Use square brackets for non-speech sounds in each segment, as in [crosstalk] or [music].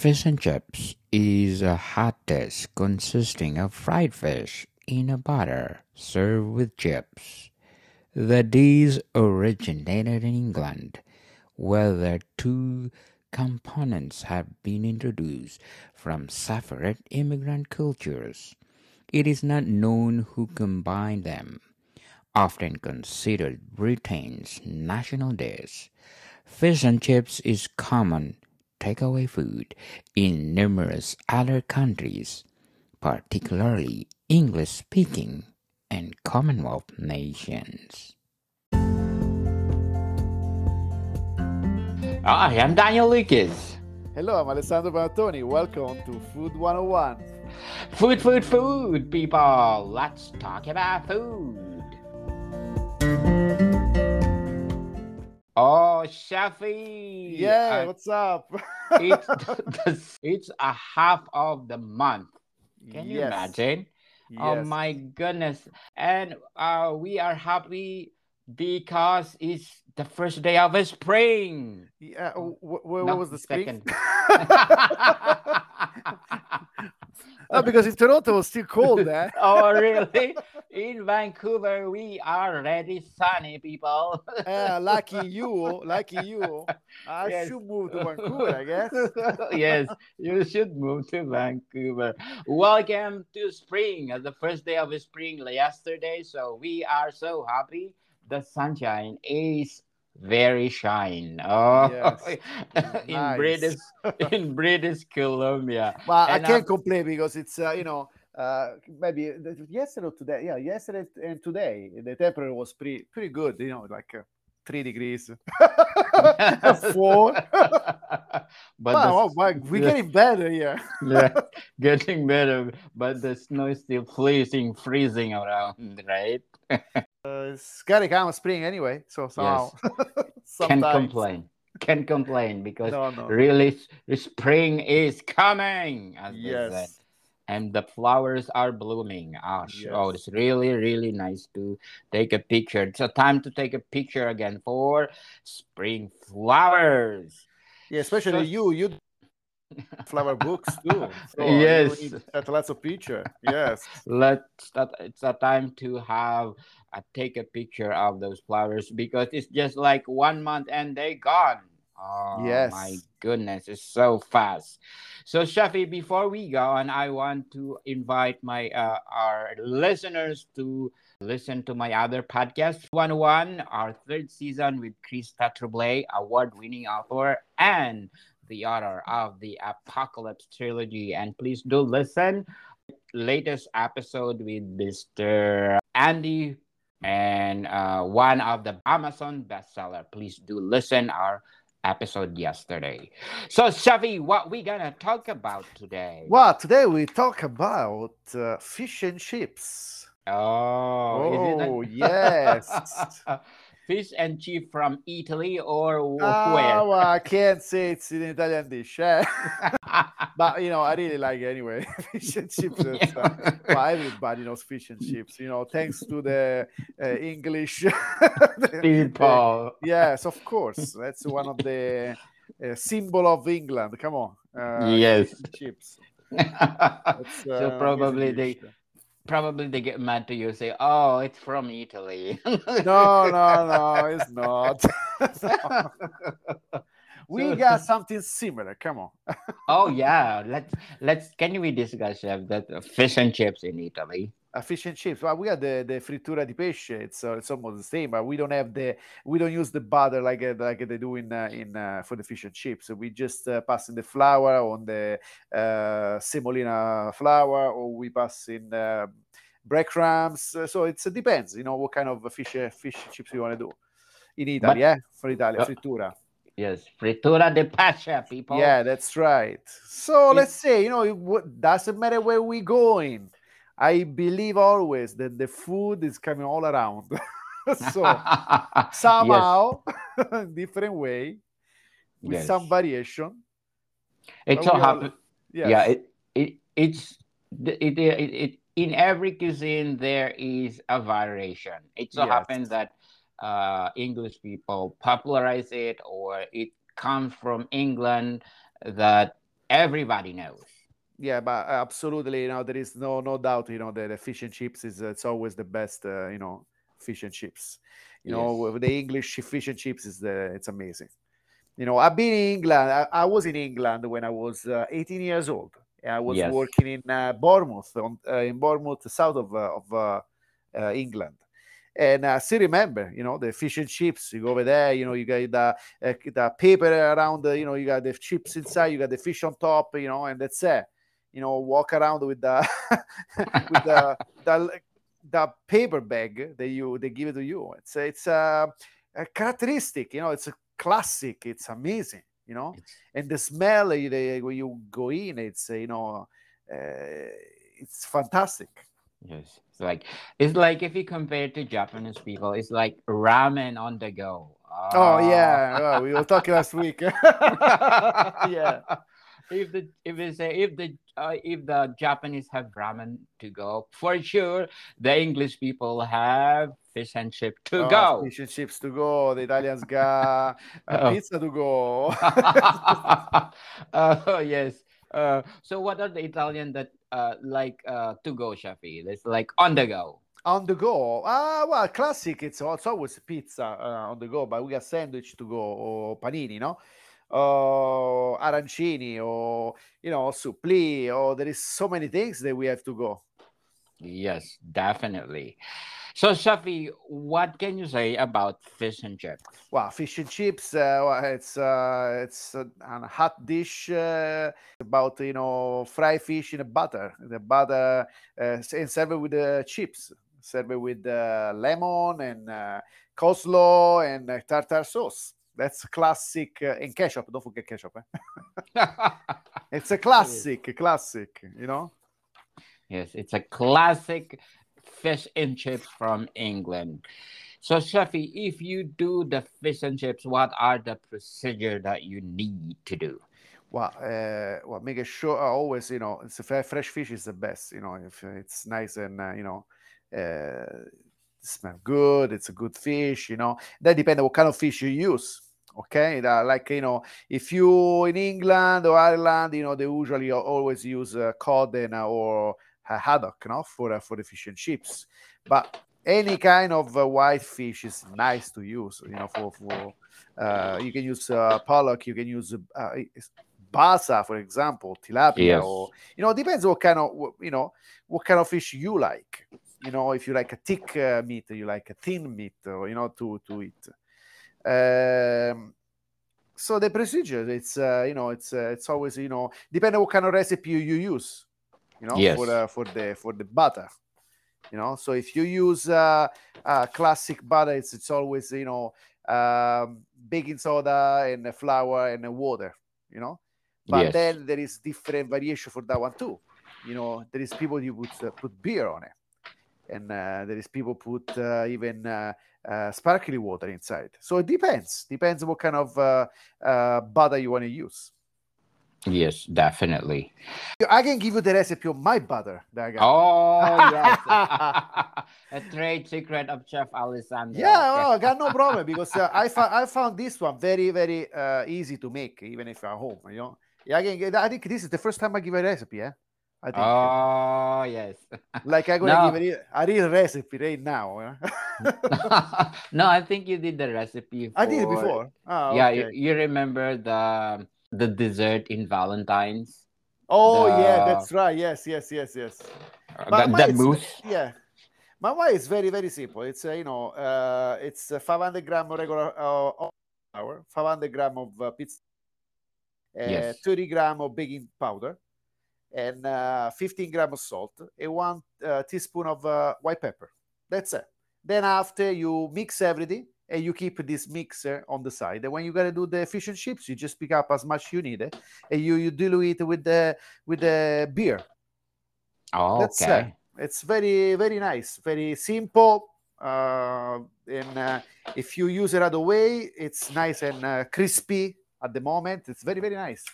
Fish and chips is a hot dish consisting of fried fish in a batter served with chips. The dish originated in England, where the two components have been introduced from separate immigrant cultures. It is not known who combined them. Often considered Britain's national dish, fish and chips is common takeaway food in numerous other countries, particularly English speaking and Commonwealth nations. Hi, I'm Daniel Lucas. Hello, I'm Alessandro Panattoni. Welcome to Food 101. Food, food, food, people. Let's talk about food. Oh, Shafi. Yeah, uh, what's up? it's, [laughs] [laughs] it's a half of the month. Can you imagine? Oh, yes. Oh my goodness. And uh, we are happy because it's the first day of spring. Yeah, what, what no, was the second? [laughs] no, because in Toronto it was still cold there. Eh? [laughs] oh, really? In Vancouver, we are already sunny, people. uh, lucky [laughs] you, lucky you. I yes. should move to Vancouver, I guess. [laughs] yes, you should move to Vancouver. Welcome to spring, the first day of spring yesterday. So we are so happy. The sunshine is very shine. [laughs] Oh, yes. [laughs] in nice. British [laughs] in British Columbia. Well, and I can't I'm... complain because it's uh, you know uh, maybe yesterday or today. Yeah, yesterday and today the temperature was pretty pretty good. You know, like. Uh, three degrees, four. but wow, the, wow, we're getting better here. yeah, getting better, but the snow is still freezing, freezing around, right? Uh, it's gotta come spring anyway, so somehow. Yes. [laughs] Can't complain. Can't complain because no, no. really spring is coming, as yes. they said. And the flowers are blooming. Oh, yes. oh, it's really, really nice to take a picture. It's a time to take a picture again for spring flowers. Yeah, especially so, you. You flower books too. [laughs] So yes, lots of picture. Yes, let's. That it's a time to have I take a picture of those flowers because it's just like one month and they gone. Oh yes. my goodness, it's so fast. So Shafi, before we go on, I want to invite my uh, our listeners to listen to my other podcast, One One, our third season with Krista Tremblay, award-winning author and the author of the Apocalypse trilogy. And please do listen latest episode with Mr. Andy and uh, one of the Amazon bestseller. Please do listen our episode yesterday. So, Shafi, what we gonna talk about today? Well, today we talk about uh, fish and chips. Oh, oh yes. [laughs] fish and chip from Italy or oh, where? Well, I can't say it's an Italian dish, eh? [laughs] but you know, I really like it anyway. [laughs] fish and chips. Yeah. [laughs] Uh, well, everybody knows fish and chips. You know, thanks to the uh, English people. yes, of course. That's one of the uh, symbol of England. Come on. Uh, yes, chips. so uh, probably they probably they get mad to you say oh it's from italy. No no no it's not [laughs] [laughs] we so, got [laughs] something similar come on [laughs] oh yeah let's let's can we discuss chef that fish and chips in italy a fish and chips. Well, we have the, the frittura di pesce. It's uh, it's almost the same, but we don't have the we don't use the butter like uh, like they do in uh, in uh, for the fish and chips. So we just uh, pass in the flour on the uh, semolina flour, or we pass in um, breadcrumbs. so it depends, you know, what kind of fish fish chips you want to do. In Italy, but, yeah, for Italy, frittura. Yes, frittura di pesce, people. Yeah, that's right. So let's say, you know, it doesn't matter where we're going I believe always that the food is coming all around. [laughs] so [laughs] somehow, [laughs] different way, with yes. some variation. It so happens. Yes. Yeah, it, it it's it, it, it, in every cuisine there is a variation. It so yes. happens that uh, English people popularize it, or it comes from England that everybody knows. Yeah, but absolutely, you know, there is no no doubt. You know, the fish and chips is it's always the best. Uh, you know, fish and chips. You yes. know, the English fish and chips is the it's amazing. You know, I've been in England. I, I was in England when I was uh, 18 years old. I was yes. working in uh, Bournemouth, on, uh, in Bournemouth, south of uh, of uh, uh, England. And I still remember, you know, the fish and chips. You go over there, you know, you got the uh, the paper around, the, you know, you got the chips inside, you got the fish on top, you know, and that's it. You know, walk around with the [laughs] with the, the the paper bag that you they give it to you. It's it's a, a characteristic, you know, it's a classic. It's amazing you know and the smell eh, they, when you go in it's you know uh, it's fantastic yes it's like it's like if you compare it to japanese people it's like ramen on the go oh, oh yeah oh, we were talking last week [laughs] yeah if the if they say if the uh, if the Japanese have ramen to go, for sure the English people have fish and chip to oh, go. Fish and chips to go. The Italians got [laughs] oh. pizza to go. [laughs] oh yes. Uh, so what are the Italian that uh, like uh, to go, Shafi? It's like on the go. On the go. Ah, well, classic. It's, it's always pizza uh, on the go, but we got sandwich to go or panini, no? or arancini or you know suppli or there is so many things that we have to go yes definitely so Shafi, what can you say about fish and chips well fish and chips uh, well, it's uh, it's a, a, hot dish uh, about you know fry fish in a butter the butter uh, and serve it with the chips serve it with uh, lemon and uh, coleslaw and tartar sauce that's classic uh, and ketchup. Don't forget ketchup. Eh? [laughs] it's a classic, it classic. You know. Yes, it's a classic fish and chips from England. So, Shafi, if you do the fish and chips, what are the procedure that you need to do? Well, uh, well, make sure uh, always, you know, it's a fresh fish is the best. You know, if it's nice and uh, you know, uh, smell good, it's a good fish. You know, that depends on what kind of fish you use okay like you know if you in england or ireland you know they usually always use uh, cod and, uh, or uh, haddock no? For uh, for the fish and chips. But any kind of uh, white fish is nice to use you know for for uh, you can use uh, pollock you can use uh, basa for example tilapia yes. or you know depends what kind of you know what kind of fish you like. You know if you like a thick uh, meat you like a thin meat or you know to to eat. Um, so the procedure, it's uh, you know, it's uh, it's always you know, depending what kind of recipe you use, you know, yes. for uh, for the for the butter, you know. So if you use uh, uh classic butter, it's it's always you know, um, baking soda and flour and water, you know. But yes. then there is different variation for that one too. You know, there is people you put uh, put beer on it, and uh, there is people put uh, even uh, uh, sparkly water inside. So it depends. Depends what kind of uh, uh, butter you want to use. Yes, definitely. I can give you the recipe of my butter. Oh, [laughs] yes. a trade secret of Chef Alessandro. Yeah, oh, I got no problem because uh, I, found, I found this one very, very uh, easy to make, even if you're home. You know, yeah, I, can, I think this is the first time I give a recipe. Yeah. I think. Oh yes. like I'm gonna [laughs] no. give it a real recipe right now. [laughs] no, I think you did the recipe. For... I did it before. Oh, yeah, okay. you, you, remember the the dessert in Valentine's? Oh the... yeah, that's right. Yes, yes, yes, yes. Uh, the, the mousse. Yeah. My way is very very simple. It's uh, you know uh, it's 500 gram of regular uh, flour, 500 gram of uh, pizza, uh, yes. 30 gram of baking powder, and uh, 15 gram of salt and one uh, teaspoon of uh, white pepper. That's it. Then after you mix everything and you keep this mixer on the side. And when you gotta do the fish and chips, you just pick up as much you need it, and you you dilute it with the with the beer. Oh, That's okay. It. It's very very nice, very simple. Uh, and uh, if you use it other way, it's nice and uh, crispy at the moment. It's very very nice.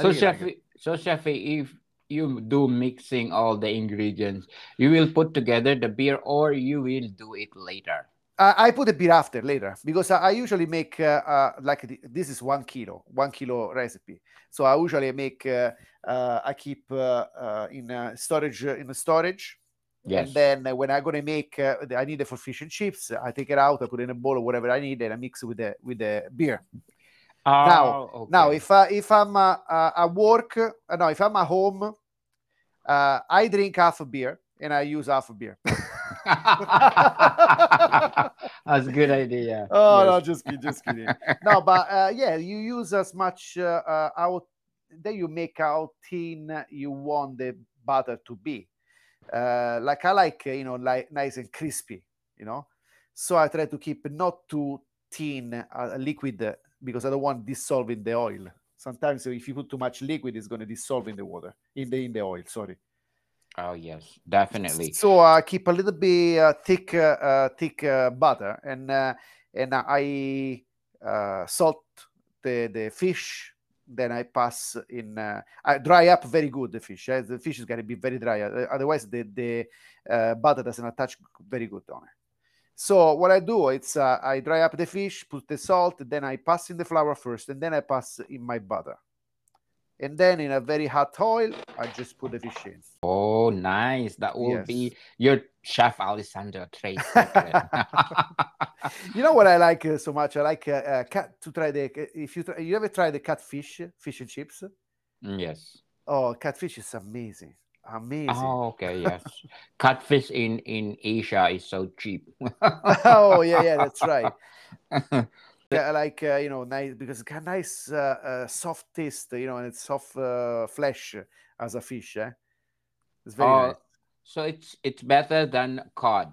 so, Chef, like so, Chef, if you do mixing all the ingredients, you will put together the beer or you will do it later? I put a beer after later because I, I usually make uh, uh, like the, this is one kilo, one kilo recipe. So I usually make uh, uh I keep uh, uh, in storage in the storage. Yes. And then when I'm gonna make, I need it for fish and chips. I take it out, I put it in a bowl or whatever I need, and I mix it with the with the beer. Oh, now, okay. now if I if I'm at work, no, if I'm at home, I drink half a beer and I use half a beer. [laughs] [laughs] That's a good idea. Oh yes. no, just kidding, just kidding. [laughs] no, but uh, yeah, you use as much uh, uh, out then you make how thin you want the butter to be. Uh, like I like you know like nice and crispy, you know. So I try to keep not too thin uh, liquid because I don't want dissolving the oil. Sometimes if you put too much liquid, it's going to dissolve in the water in the in the oil. Sorry. Oh yes, definitely. So I uh, keep a little bit uh, thick, uh, uh thick uh, butter, and uh, and I salt the the fish. Then I pass in. I dry up very good the fish. Eh? The fish is gonna be very dry. Otherwise, the the butter doesn't attach very good on it. So what I do, it's I dry up the fish, put the salt, then I pass in the flour first, and then I pass in my butter and then in a very hot oil, I just put the fish in. Oh, nice! That will yes. be your chef Alessandro Trace. [laughs] you know what I like uh, so much? I like uh, uh, cat to try the. If you try, you ever try the catfish, fish and chips? Mm, yes. Oh, catfish is amazing. Amazing. Oh, okay, yes. catfish in in Asia is so cheap. [laughs] oh yeah, yeah, [laughs] that's right yeah, like uh, you know, nice because it's got nice uh, uh, soft taste, you know, and it's soft uh, flesh as a fish. Eh? It's very nice. So it's it's better than cod.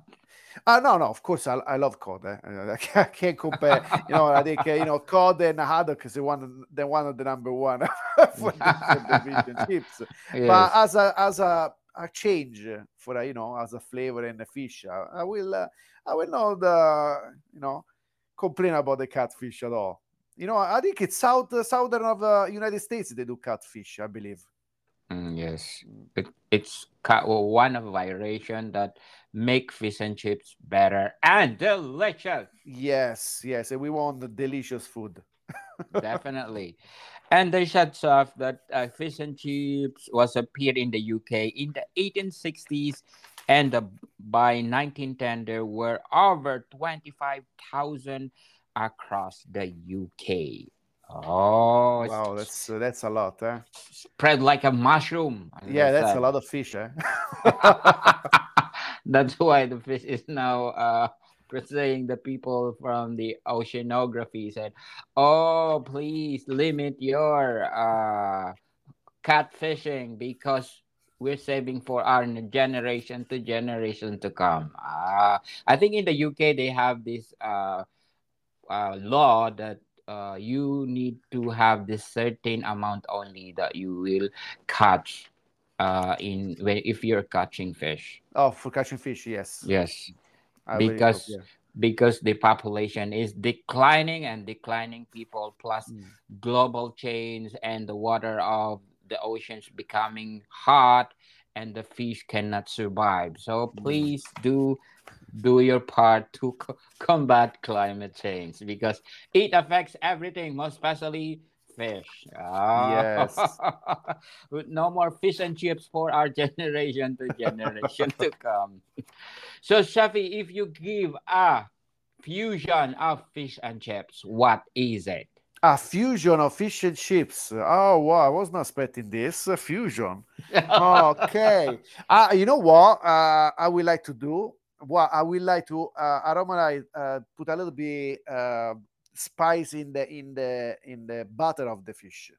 Uh, no, no, of course, I, I love cod. Eh? [laughs] I can't compare. you know, I think uh, you know cod and haddock is one the one of the number one [laughs] for, the, for the [laughs] chips. Yes. But as a as a, a change for a, you know as a flavor in the fish, I, I will uh, I will not uh, you know complain about the catfish at all. You know, I think it's south uh, southern of uh, United States they do catfish, I believe. Mm, yes, it, it's one of variation that make fish and chips better and delicious. Yes, yes, and we want the delicious food. [laughs] Definitely. And they said that uh, fish and chips was appeared in the UK in the 1860s and uh, by 1910 there were over 25,000 across the UK. Oh, wow, that's uh, that's a lot, huh? Spread like a mushroom. Yeah, that's said. a lot of fish, eh? [laughs] [laughs] that's why the fish is now uh saying the people from the oceanography said, "Oh, please limit your uh catfishing because we're saving for our generation to generation to come. Uh, I think in the UK they have this uh, uh, law that uh, you need to have this certain amount only that you will catch uh, in when if you're catching fish. Oh, for catching fish, yes. Yes, I because hope, yeah. because the population is declining and declining people plus mm. global change and the water of the oceans becoming hot and the fish cannot survive. So mm. please do do your part to [laughs] co- combat climate change because it affects everything, most especially fish. Oh. Yes. [laughs] no more fish and chips for our [laughs] generation to generation to come. So, Shafi, if you give a fusion of fish and chips, what is it? A fusion of fish and chips. Oh wow, I was not expecting this. A fusion. [laughs] okay. Uh, you know what? Uh, I would like to do. What I would like to uh, aromatize, uh, put a little bit uh, spice in the in the in the butter of the fish.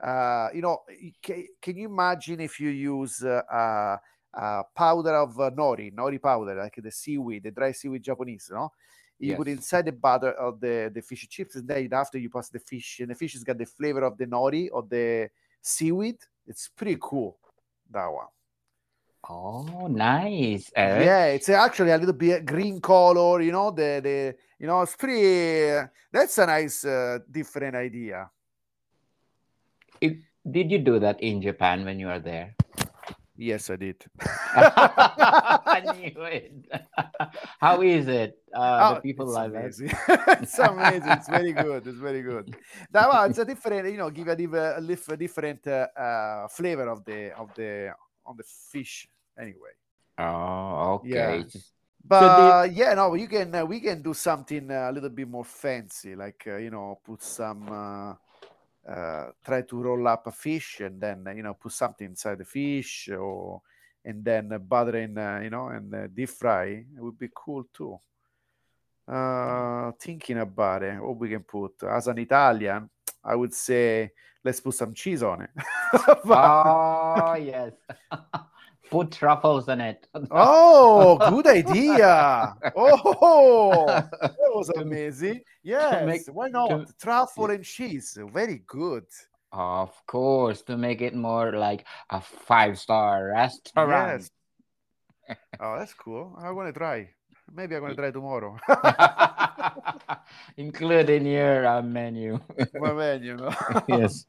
Uh, you know, can, can you imagine if you use uh, uh, powder of uh, nori, nori powder, like the seaweed, the dry seaweed Japanese, no? You yes. put inside the butter of the, the fish chips, and then after you pass the fish, and the fish has got the flavor of the nori or the seaweed. It's pretty cool, that one. Oh, nice! Eric. Yeah, it's actually a little bit green color. You know, the the you know, it's pretty. That's a nice, uh, different idea. It, did you do that in Japan when you were there? Yes, I did. I knew it. How is it? Uh, oh, the people love amazing. it. [laughs] it's amazing. It's very good. It's very good. Now, it's a different, you know, give a, a, a different uh, uh, flavor of the of the on the fish anyway. Oh, okay. Yeah. But so yeah, no, you can uh, we can do something uh, a little bit more fancy, like uh, you know, put some uh, uh, try to roll up a fish and then you know put something inside the fish, or and then butter in, uh, you know, and deep fry. It would be cool too. thinking about it, what we can put as an Italian, I would say let's put some cheese on it. [laughs] oh yes. [laughs] Put truffles in it. oh, [laughs] good idea. Oh, that was amazing. Yes, make, why not? To, Truffle and cheese. Very good. Of course, to make it more like a five star restaurant. Yes. oh, that's cool. I want to try. Maybe I'm going to try tomorrow. [laughs] Including your uh, menu. My menu, [laughs] yes.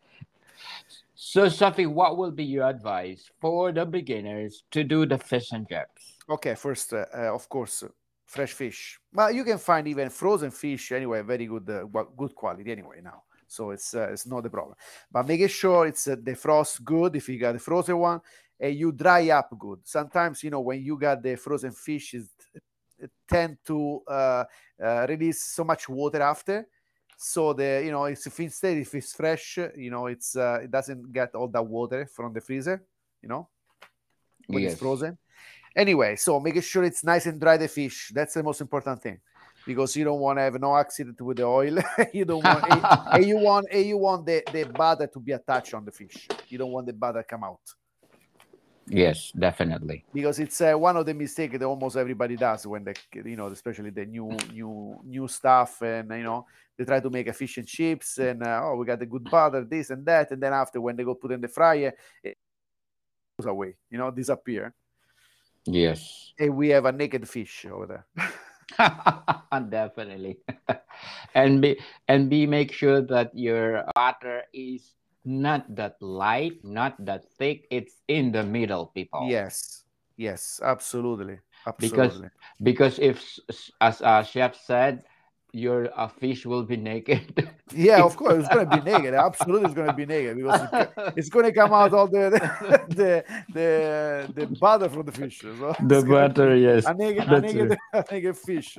So, Sophie, what will be your advice for the beginners to do the fish and chips? Okay, first, uh, uh, of course, uh, fresh fish. Well, you can find even frozen fish anyway, very good, uh, good quality anyway now. So it's uh, it's not the problem. But making sure it's the frost good if you got the frozen one, and you dry up good. Sometimes you know when you got the frozen fish, it tend to release so much water after so the you know it's if instead if it's fresh you know it's uh, it doesn't get all that water from the freezer you know when yes. it's frozen. Anyway so making sure it's nice and dry the fish that's the most important thing. Because you don't want to have no accident with the oil. [laughs] You don't want and you want and you want the, the butter to be attached on the fish. You don't want the butter come out Yes, definitely. Because it's uh, one of the mistakes that almost everybody does when they, you know, especially the new, new, new stuff, and you know, they try to make efficient chips, and uh, oh, we got the good butter, this and that, and then after when they go put in the fryer, it goes away, you know, disappear. Yes. And we have a naked fish over there. [laughs] definitely, [laughs] and be and be make sure that your butter is not that light, not that thick. It's in the middle, people. Yes, yes, absolutely, absolutely. Because because if, as a chef said, your uh, fish will be naked. [laughs] yeah, of course, it's going to be [laughs] naked. Absolutely, it's going to be naked because [laughs] it's going to come out all the the the, the butter from the fish. So the butter, yes. A naked, a naked, a naked fish.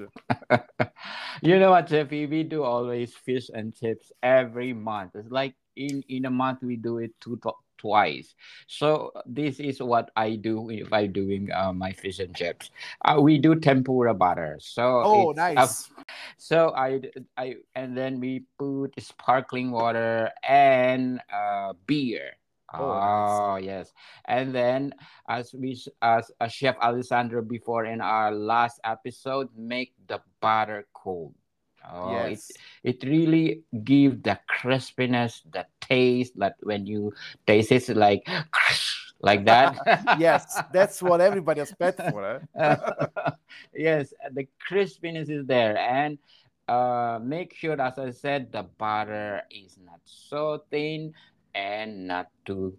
you know what, Jeffy? We do always fish and chips every month. It's like in in a month we do it two twice. So this is what i do if i'm doing uh, my fish and chips. Uh, we do tempura butter. So oh nice. uh, so i i and then we put sparkling water and uh, beer. Oh, oh nice. yes, and then as we as a chef Alessandro before in our last episode, make the butter cold. Oh, yes. it, it really give the crispiness, the taste that when you taste it like [laughs] like that. [laughs] yes, that's what everybody expects for. [laughs] yes, the crispiness is there, and uh, make sure, as I said, the butter is not so thin and not too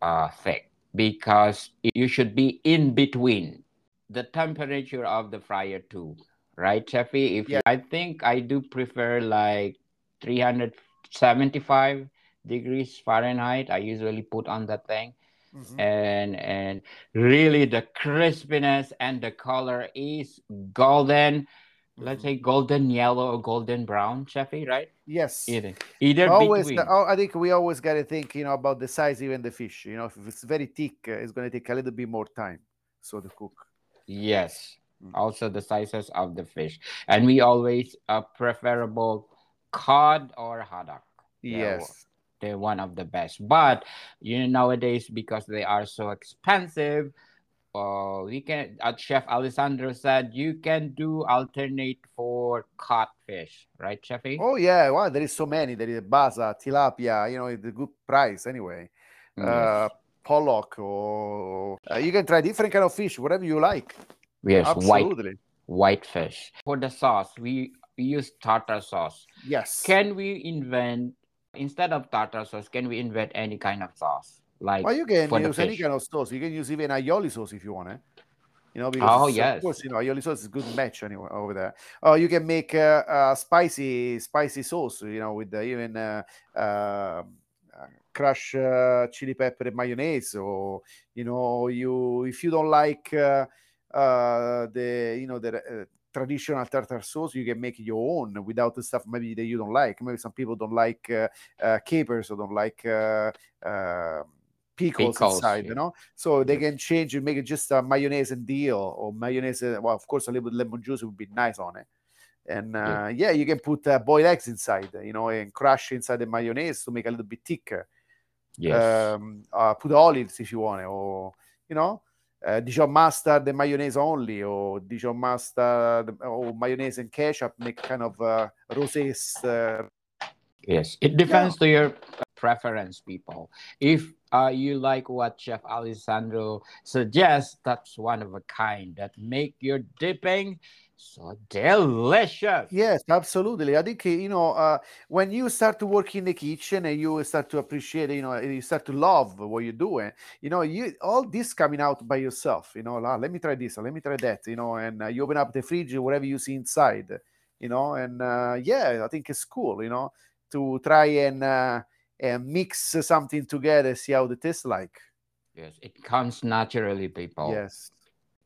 uh, thick because you should be in between the temperature of the fryer too right, Cheffy? If yeah. I think I do prefer like 375 degrees Fahrenheit. I usually put on that thing. Mm-hmm. And and really the crispiness and the color is golden. Mm-hmm. Let's say golden yellow or golden brown, Cheffy, right? Yes. Either either always. The, oh, I think we always got to think, you know, about the size even the fish. You know, if it's very thick, uh, it's going to take a little bit more time. So the cook. Yes. Also the sizes of the fish. And we always uh, preferable cod or haddock. Yes. they're, they're one of the best. But you know nowadays because they are so expensive uh, we can uh, chef alessandro said you can do alternate for cod fish right chefy oh yeah. Well there is so many. There is basa, tilapia you know it's a good price anyway. Yes. uh pollock or uh, you can try different kind of fish whatever you like Yes, Absolutely. white white fish. For the sauce, we, we use tartar sauce. Yes. Can we invent instead of tartar sauce? Can we invent any kind of sauce? Like, well, you can use any kind of sauce. You can use even aioli sauce if you want it. You know, because oh yes, of course, you know, aioli sauce is a good match anyway over there. Oh, you can make a uh, uh, spicy, spicy sauce. You know, with the, even uh, uh, crush uh, chili pepper and mayonnaise, or you know, you if you don't like uh, the you know the uh, traditional tartar sauce, you can make your own without the stuff maybe that you don't like. Maybe some people don't like uh, uh, capers or don't like uh, uh, pickles, pickles, inside, yeah. you know. So they can change and make it just a mayonnaise and deal or mayonnaise. Uh, well, of course, a little bit lemon juice would be nice on it. And uh, yeah. yeah. you can put uh, boiled eggs inside, you know, and crush inside the mayonnaise to make a little bit thicker. Yes. Um, uh, put olives if you want, it, or you know, uh, Dijon mustard and mayonnaise only, or Dijon mustard or mayonnaise and ketchup make kind of uh, rosés. Uh, yes, it depends yeah. to your preference, people. If uh, you like what Chef Alessandro suggests, that's one of a kind that make your dipping so delicious. Yes, absolutely. I think you know uh, when you start to work in the kitchen and you start to appreciate, you know, you start to love what you're doing. You know, you all this coming out by yourself. You know, ah, let me try this, let me try that. You know, and uh, you open up the fridge, whatever you see inside. You know, and uh, yeah, I think it's cool. You know, to try and uh, and mix something together, see how it tastes like. Yes, it comes naturally, people. Yes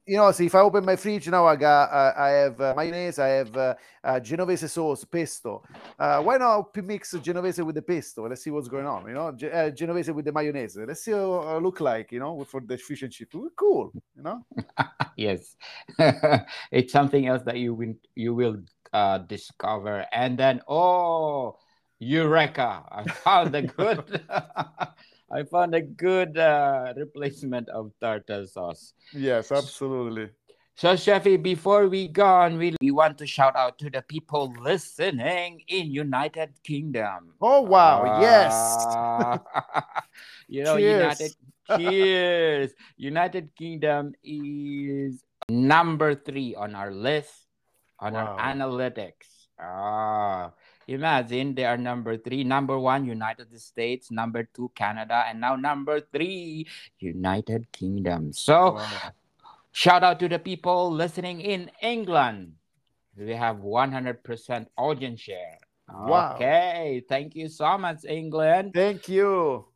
you know, see if I open my fridge now, I got uh, I have uh, mayonnaise, I have uh, uh Genovese sauce, pesto. Uh, why not mix Genovese with the pesto? Let's see what's going on. You know, uh, Genovese with the mayonnaise. Let's see how it look like. You know, for the fish and chip. Cool. You know. [laughs] yes, [laughs] it's something else that you will you will discover, and then oh, eureka! I found the good. [laughs] I found a good uh, replacement of tartar sauce. Yes, absolutely. So, Chefy, before we go on, we, we want to shout out to the people listening in United Kingdom. Oh wow! Uh, yes. [laughs] you know, cheers. United. cheers. [laughs] United Kingdom is number three on our list on wow. our analytics. Ah. Imagine they are number three, number one, United States, number two, Canada, and now number three, United Kingdom. So, wow. shout out to the people listening in England. We have 100% audience share. Wow. Okay. Thank you so much, England. Thank you.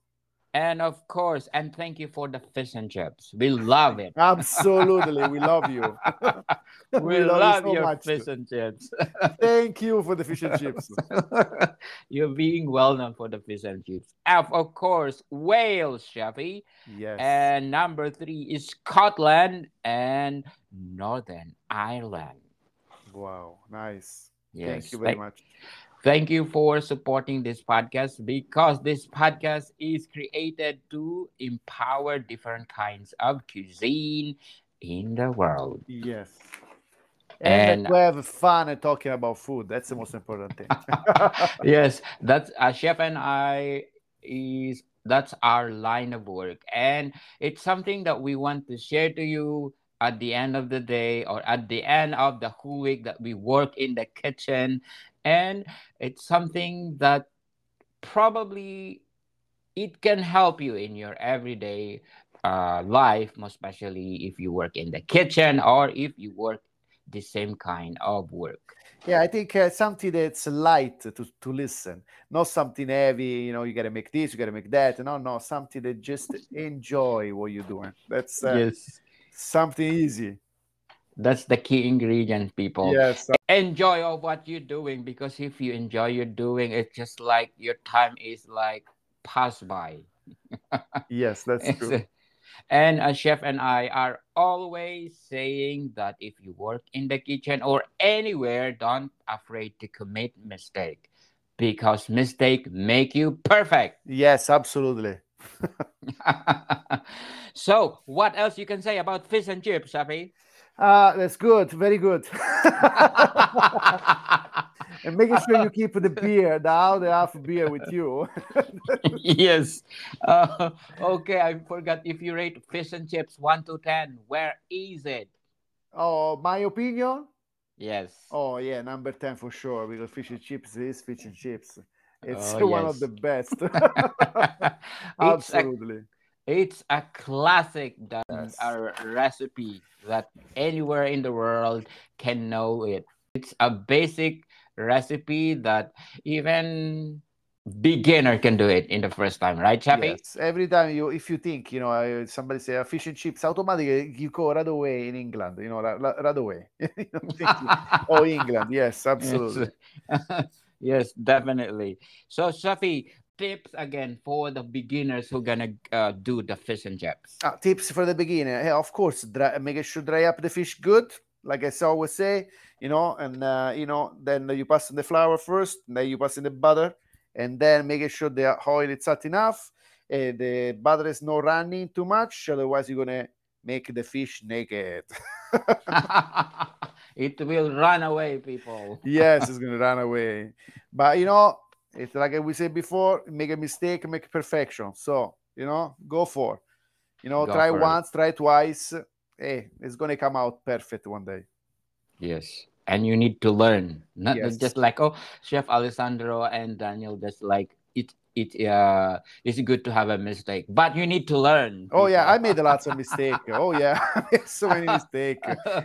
And of course, and thank you for the fish and chips. We love it. [laughs] Absolutely. We love you. [laughs] [laughs] we, we love, love you so your much. fish and chips. thank you for the fish and chips. You're being well known for the fish and chips. And of course, Wales, Chevy. Yes. And number three is Scotland and Northern Ireland. Wow. Nice. Yes. Thank you very much. Thank you for supporting this podcast because this podcast is created to empower different kinds of cuisine in the world. Yes. And, and to have fun and talking about food. That's the most important thing. [laughs] yes, that's a uh, chef and I is that's our line of work. And it's something that we want to share to you at the end of the day or at the end of the whole week that we work in the kitchen and it's something that probably it can help you in your everyday uh, life most especially if you work in the kitchen or if you work the same kind of work. Yeah i think uh, something that's light to, to listen. Not something heavy you know you gotta make this you gotta make that. No no something that just enjoy what you're doing. That's uh, yes. something easy that's the key ingredient, people. Yes. Uh, enjoy of what you're doing because if you enjoy you're doing, it's just like your time is like pass by. [laughs] yes, that's true. And a chef and I are always saying that if you work in the kitchen or anywhere, don't afraid to commit mistake because mistake make you perfect. Yes, absolutely. [laughs] [laughs] so, what else you can say about fish and chips, Shafi? Uh, that's good, very good. [laughs] and making sure you keep the beer, the hour half beer with you. [laughs] yes. Uh, okay, I forgot if you rate fish and chips one to ten, where is it? Oh, my opinion. Yes. Oh yeah, number ten for sure because fish and chips is fish and chips. It's oh, [laughs] one yes. of the best. Absolutely. It's a classic that yes. a recipe that anywhere in the world can know it. It's a basic recipe that even beginner can do it in the first time, right, Chappy? Yes. Every time you, if you think, you know, somebody say fish and chips, automatically you go right away in England, you know, right, away. [laughs] oh, [laughs] England, yes, absolutely. Yes. [laughs] yes, definitely. So, Shafi, tips again for the beginners who gonna uh, do the fish and chips? Uh, tips for the beginner, yeah, of course, dry, make sure dry up the fish good, like I always say, you know, and uh, you know, then you pass in the flour first, then you pass in the butter and then making sure the oil is hot enough. Uh, the butter is not running too much, otherwise you're gonna make the fish naked. [laughs] it will run away, people. yes, it's gonna run away. But you know, it's like we said before, make a mistake, make perfection. So you know, go for. You know, go try once, it. try twice. Hey, it's gonna come out perfect one day. Yes and you need to learn not yes. just like oh chef alessandro and daniel just like it it uh it's good to have a mistake but you need to learn oh yeah i made lots of [laughs] mistake oh yeah [laughs] so many mistake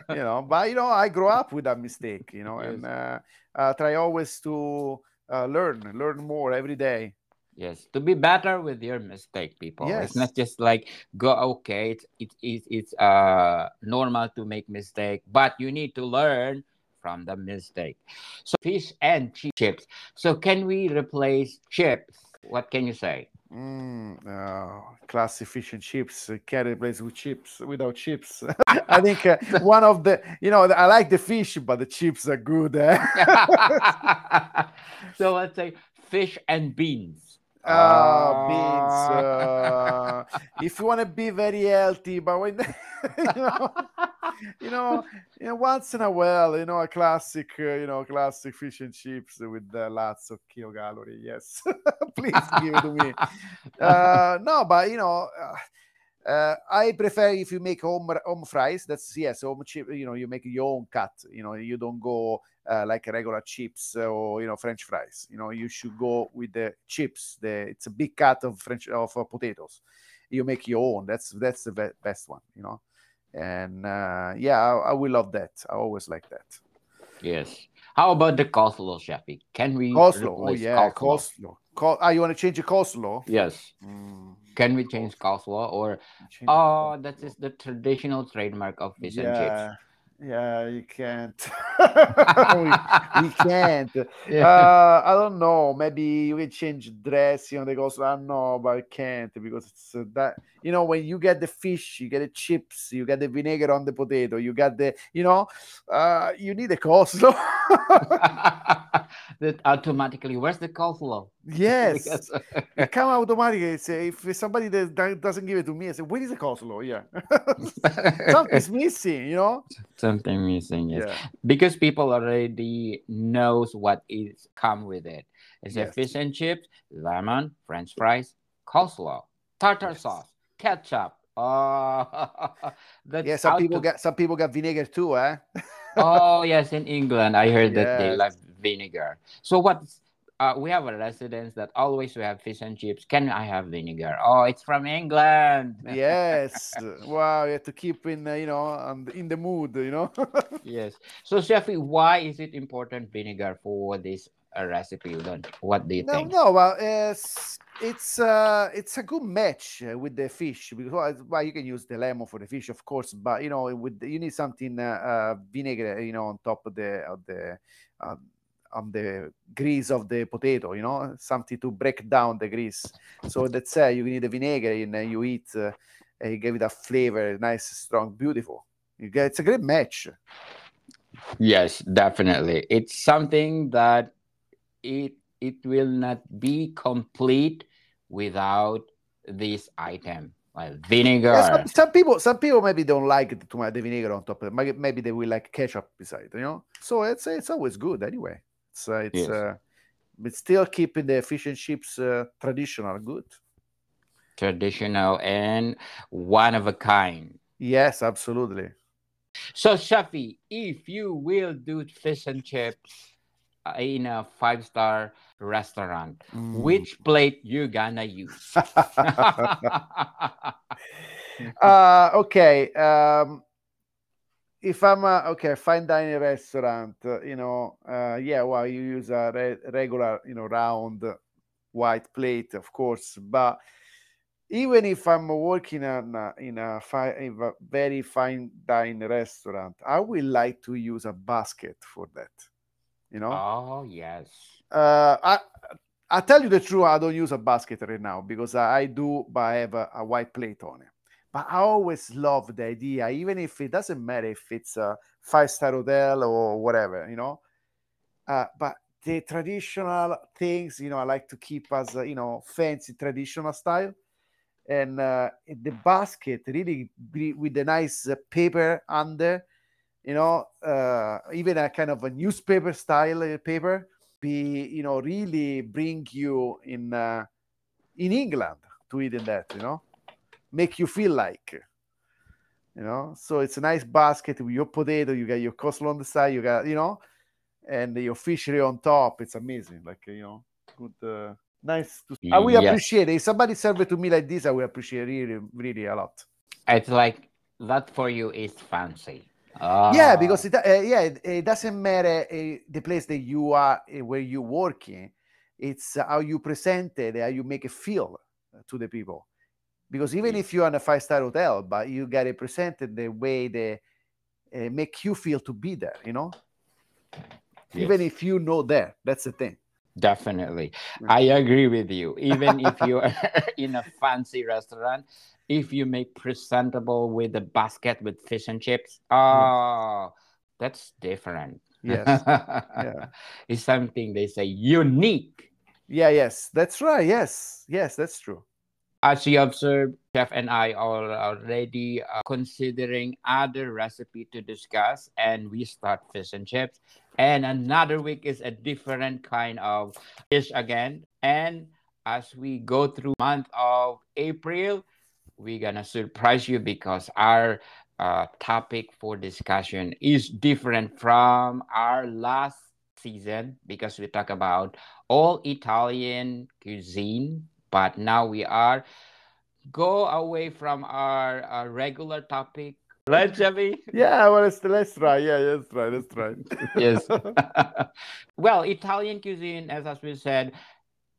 you know but you know i grew up with that mistake you know yes. and uh, uh, try always to uh, learn learn more every day yes to be better with your mistake people yes. it's not just like go okay it's it's it's, it's uh normal to make mistake but you need to learn from the mistake. So fish and chips. So can we replace chips? What can you say? Mm, oh, classic fish and chips uh, can't replace with chips without chips. [laughs] I think uh, [laughs] one of the you know I like the fish, but the chips are good. Eh? [laughs] so let's say fish and beans. Oh, beans. Uh, if you want to be very healthy, but when [laughs] you know, you know, you know, once in a while, you know, a classic, uh, you know, classic fish and chips with uh, lots of kilocalorie. Yes, [laughs] please give it to me. [laughs] Uh, no, but you know. Uh, uh, I prefer if you make home home fries. That's yes, home chip. You know, you make your own cut. You know, you don't go uh, like regular chips or you know French fries. You know, you should go with the chips. The it's a big cut of French of uh, potatoes. You make your own. That's that's the be- best one. You know, and uh, yeah, I, I will love that. I always like that. Yes. How about the coleslaw, Shafi? Can we coleslaw? Oh yeah, coleslaw. Col- ah, you want to change the coleslaw? Yes. Mm. Can we change coleslaw or oh, that is the traditional trademark of fish yeah. and chips? Yeah, you can't. [laughs] we, [laughs] we, can't. Yeah. Uh, I don't know. Maybe you can change dressing on the ghost. I don't know, but I can't because it's uh, that. You know, when you get the fish, you get the chips, you get the vinegar on the potato, you got the. You know, uh, you need a coleslaw. [laughs] that automatically. Where's the coleslaw? Yes, it come automatically. Say if somebody that doesn't give it to me, I say, "Where is the coleslaw?" Yeah, something's missing. You know, something missing. Yes, yeah. because people already knows what is come with it. It's yes. a fish and chips, lemon, French fries, coleslaw, tartar yes. sauce, ketchup. [laughs] Oh, yeah. Some people to... get some people get vinegar too, eh? oh yes, in England, I heard that they like vinegar. So what? Uh, we have a residence that always we have fish and chips. Can I have vinegar? Oh, it's from England. yes. [laughs] wow, you have to keep in, uh, you know, in the mood, you know. [laughs] yes. So, Jeffrey, why is it important vinegar for this uh, recipe? What do you no, think? No, well, it's it's uh it's a good match with the fish because well, you can use the lemon for the fish, of course, but you know, with you need something uh, uh, vinegar, you know, on top of the of the. Uh, on the grease of the potato, you know, something to break down the grease. So that's uh, you need the vinegar and uh, you eat, uh, and you give it a flavor, nice, strong, beautiful. You get it's a great match. Yes, definitely. It's something that it it will not be complete without this item. Like vinegar. Yeah, some, some, people, some people maybe don't like it too much. the vinegar on top. Maybe they will like ketchup beside. You know, so it's it's always good anyway. It's uh, it's yes. uh, but still keeping the fish and chips uh, traditional good. Traditional and one of a kind. Yes, absolutely. So, Shafi, if you will do fish and chips in a five star restaurant, mm. which plate you gonna use? [laughs] uh, okay. Um, if I'm a, okay, fine dining restaurant, uh, you know, uh, yeah, well, you use a re- regular, you know, round white plate, of course, but even if I'm working in a, in a, fi- in a very fine dining restaurant, I will like to use a basket for that. You know? Oh yes. Uh, I I tell you the truth, I don't use a basket right now because I, I do, but I have a, a, white plate on it. But I always love the idea, even if it doesn't matter if it's a five star hotel or whatever, you know. Uh, but the traditional things, you know, I like to keep as a, you know fancy traditional style and uh, the basket really with the nice uh, paper under you know uh, even a kind of a newspaper style uh, paper be you know really bring you in uh, in england to eat in that you know make you feel like you know so it's a nice basket with your potato you got your coleslaw on the side you got you know and your fishery on top it's amazing like you know good uh, nice to I will yes. appreciate it. If somebody serve it to me like this, I will appreciate really, really a lot. It's like that for you is fancy. Yeah, because it, uh, yeah, it, it, doesn't matter uh, the place that you are, uh, where you're working. It's how you present it, how you make it feel to the people. Because even if you're in a five star hotel, but you get it presented the way they uh, make you feel to be there, you know. Yes. Even if you know there, that's the thing. Definitely. I agree with you. Even if you're [laughs] in a fancy restaurant, if you make presentable with a basket with fish and chips, oh, that's different. Yes. [laughs] yeah. It's something they say unique. Yeah, yes. That's right. Yes. Yes, that's true. As you observed, Chef and I are already uh, considering other recipe to discuss, and we start fish and chips. And another week is a different kind of dish again. And as we go through month of april we're gonna surprise you because our uh, topic for discussion is different from our last season because we talk about all italian cuisine but now we are go away from our, our regular topic Right, Chevy? [laughs] Yeah, well, let's, let's try. Yeah, let's try. Let's try. [laughs] yes. [laughs] well, Italian cuisine, as, as we said,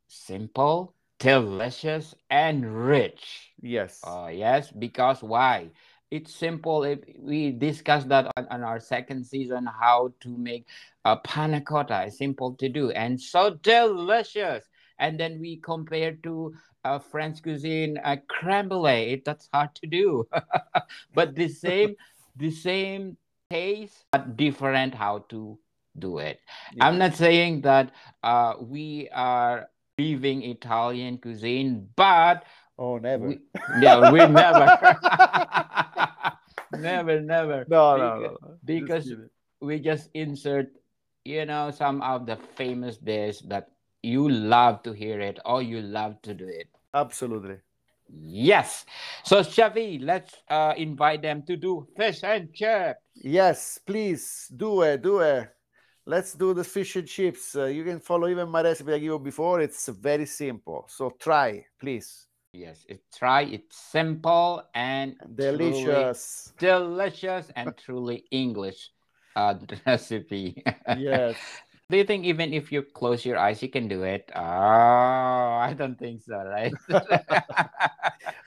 simple, delicious, and rich. Yes. Uh, yes, because why? It's simple. If we discussed that on, on our second season, how to make a panna cotta. It's simple to do and so delicious. And then we compare to uh, French cuisine, uh, creme brulee. That's hard to do, [laughs] but the same, the same taste, but different how to do it. Yeah. I'm not saying that uh, we are leaving Italian cuisine, but oh, never. We, yeah, we [laughs] never, [laughs] never, never. No, no, no. Because just we just insert, you know, some of the famous dishes that you love to hear it or you love to do it. Absolutely. Yes. So, Chevy, let's uh, invite them to do fish and chips. Yes, please do it. Do it. Let's do the fish and chips. Uh, you can follow even my recipe I gave you before. It's very simple. So try, please. Yes, it, try. It's simple and delicious. Delicious and truly English uh, [laughs] recipe. yes. Do you think even if you close your eyes, you can do it? Oh, I don't think so, right? [laughs] well,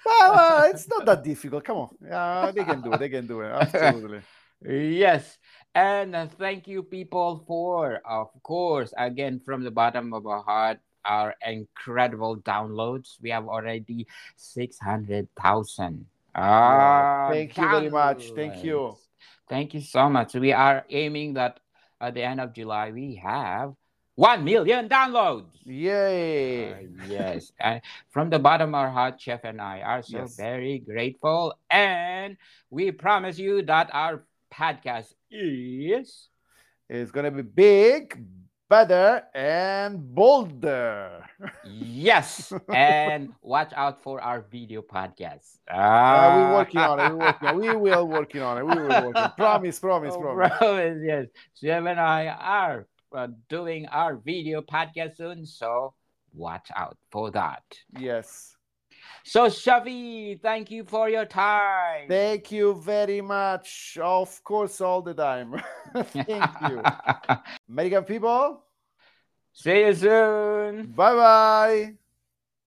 uh, it's not that difficult. Come on. Yeah, they can do it. They can do it. Absolutely. [laughs] yes. And uh, thank you, people, for, of course, again, from the bottom of our heart, our incredible downloads. We have already 600,000. Ah, thank you very much. Thank you. Thank you so much. We are aiming that at the end of July, we have 1 million downloads. Yay! Uh, yes. and from the bottom of our heart, Chef and I are so yes. very grateful. And we promise you that our podcast is. It's going to be big, better, and bolder. yes. [laughs] and watch out for our video podcast. Ah. Uh, we're working on it. We're working on it. We will working on it. We will working. Promise, [laughs] promise, oh, promise. Promise, yes. Chef and I are uh, doing our video podcast soon, so watch out for that. Yes. So, Shafi, thank you for your time. Thank you very much. Of course, all the time. [laughs] thank you. [laughs] American people. See you soon. Bye bye.